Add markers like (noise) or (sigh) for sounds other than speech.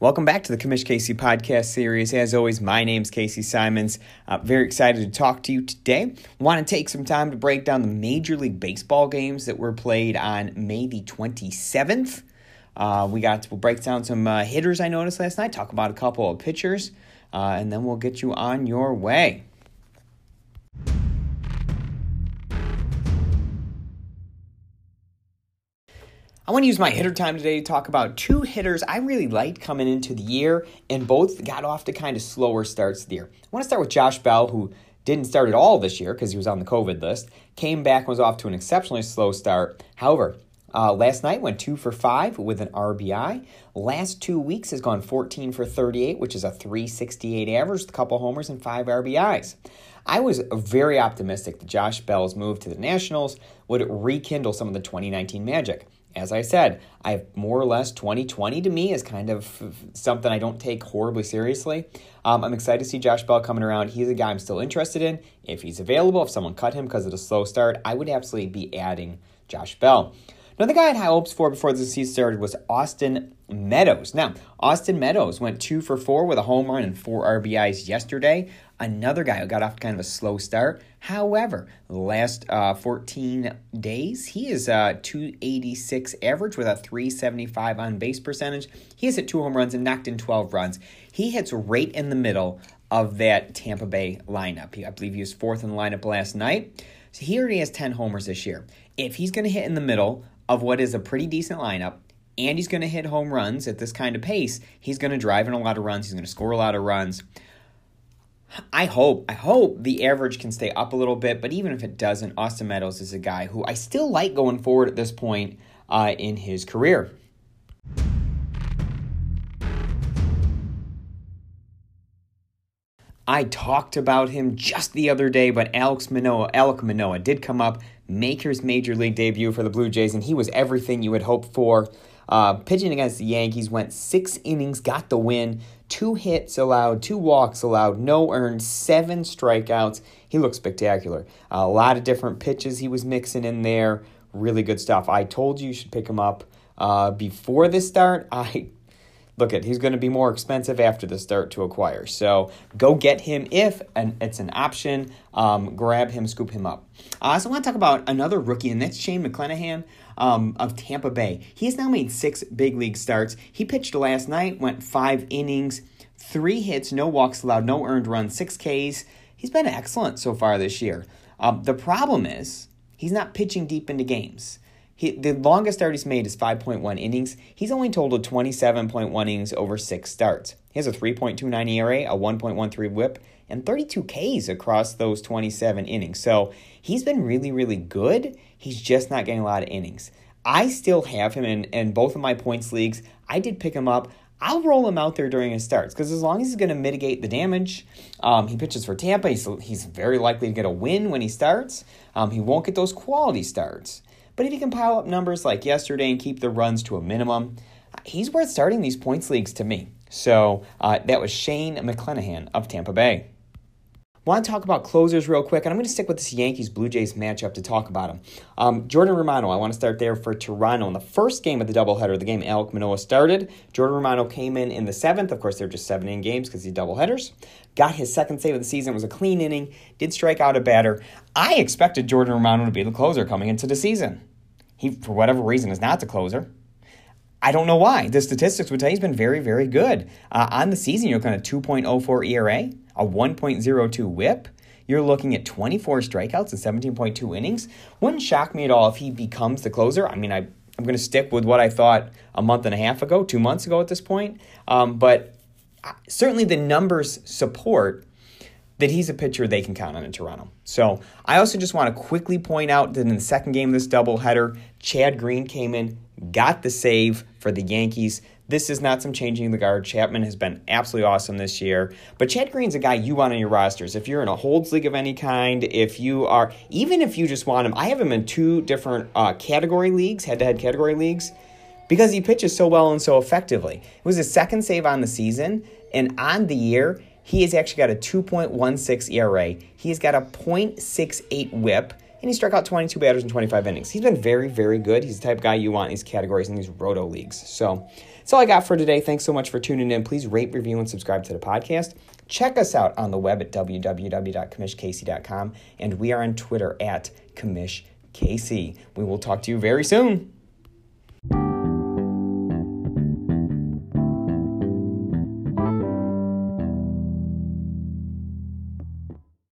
Welcome back to the Commish Casey podcast series. As always, my name's Casey Simons. Uh, very excited to talk to you today. Want to take some time to break down the Major League Baseball games that were played on May the 27th. Uh, we got we'll break down some uh, hitters I noticed last night, talk about a couple of pitchers, uh, and then we'll get you on your way. I want to use my hitter time today to talk about two hitters I really liked coming into the year, and both got off to kind of slower starts the year. I want to start with Josh Bell, who didn't start at all this year because he was on the COVID list, came back and was off to an exceptionally slow start. However, uh, last night went two for five with an RBI. Last two weeks has gone 14 for 38, which is a 368 average, a couple homers and five RBIs. I was very optimistic that Josh Bell's move to the Nationals would rekindle some of the 2019 magic as I said, I have more or less 2020 to me is kind of something I don't take horribly seriously. Um, I'm excited to see Josh Bell coming around. He's a guy I'm still interested in. If he's available, if someone cut him because of the slow start, I would absolutely be adding Josh Bell. Another guy I had high hopes for before the season started was Austin Meadows. Now, Austin Meadows went two for four with a home run and four RBIs yesterday. Another guy who got off kind of a slow start. However, last uh, 14 days, he is uh, 286 average with a 375 on base percentage. He has hit two home runs and knocked in 12 runs. He hits right in the middle of that Tampa Bay lineup. I believe he was fourth in the lineup last night. So he already has 10 homers this year. If he's going to hit in the middle of what is a pretty decent lineup, and he's going to hit home runs at this kind of pace, he's going to drive in a lot of runs. He's going to score a lot of runs. I hope, I hope the average can stay up a little bit, but even if it doesn't, Austin Meadows is a guy who I still like going forward at this point uh, in his career. I talked about him just the other day, but Alex Manoah, Alek Manoah did come up, make his major league debut for the Blue Jays, and he was everything you would hope for. Uh, pitching against the Yankees, went six innings, got the win, two hits allowed, two walks allowed, no earned, seven strikeouts. He looked spectacular. Uh, a lot of different pitches he was mixing in there. Really good stuff. I told you you should pick him up uh, before this start. (laughs) I look at he's going to be more expensive after the start to acquire. So go get him if and it's an option. Um, grab him, scoop him up. Uh, so I want to talk about another rookie, and that's Shane McClanahan um, of Tampa Bay. He has now made six big league starts. He pitched last night, went five innings, three hits, no walks allowed, no earned runs, six Ks. He's been excellent so far this year. Um, the problem is he's not pitching deep into games. He, the longest start he's made is 5.1 innings. He's only totaled 27.1 innings over six starts. He has a 3.29 ERA, a 1.13 whip, and 32 Ks across those 27 innings. So he's been really, really good. He's just not getting a lot of innings. I still have him in, in both of my points leagues. I did pick him up. I'll roll him out there during his starts because as long as he's going to mitigate the damage, um, he pitches for Tampa. He's, he's very likely to get a win when he starts. Um, he won't get those quality starts. But if he can pile up numbers like yesterday and keep the runs to a minimum, he's worth starting these points leagues to me. So uh, that was Shane McClanahan of Tampa Bay. Want to talk about closers real quick, and I'm going to stick with this Yankees Blue Jays matchup to talk about them. Um, Jordan Romano, I want to start there for Toronto. In the first game of the doubleheader, the game Alek Manoah started, Jordan Romano came in in the seventh. Of course, they're just seven in games because he's doubleheaders. Got his second save of the season, it was a clean inning, did strike out a batter. I expected Jordan Romano to be the closer coming into the season. He, for whatever reason, is not the closer. I don't know why. The statistics would tell you he's been very, very good. Uh, on the season, you're looking at 2.04 ERA, a 1.02 whip. You're looking at 24 strikeouts and 17.2 innings. Wouldn't shock me at all if he becomes the closer. I mean, I, I'm going to stick with what I thought a month and a half ago, two months ago at this point. Um, but uh, certainly the numbers support that he's a pitcher they can count on in Toronto. So I also just want to quickly point out that in the second game of this doubleheader, Chad Green came in, got the save for the Yankees. This is not some changing the guard. Chapman has been absolutely awesome this year. But Chad Green's a guy you want on your rosters. If you're in a holds league of any kind, if you are, even if you just want him, I have him in two different uh, category leagues, head to head category leagues, because he pitches so well and so effectively. It was his second save on the season, and on the year, he has actually got a 2.16 ERA. He's got a 0.68 whip and he struck out 22 batters in 25 innings. He's been very, very good. He's the type of guy you want in these categories in these roto leagues. So that's all I got for today. Thanks so much for tuning in. Please rate, review, and subscribe to the podcast. Check us out on the web at www.commishkc.com, and we are on Twitter at commishkc. We will talk to you very soon.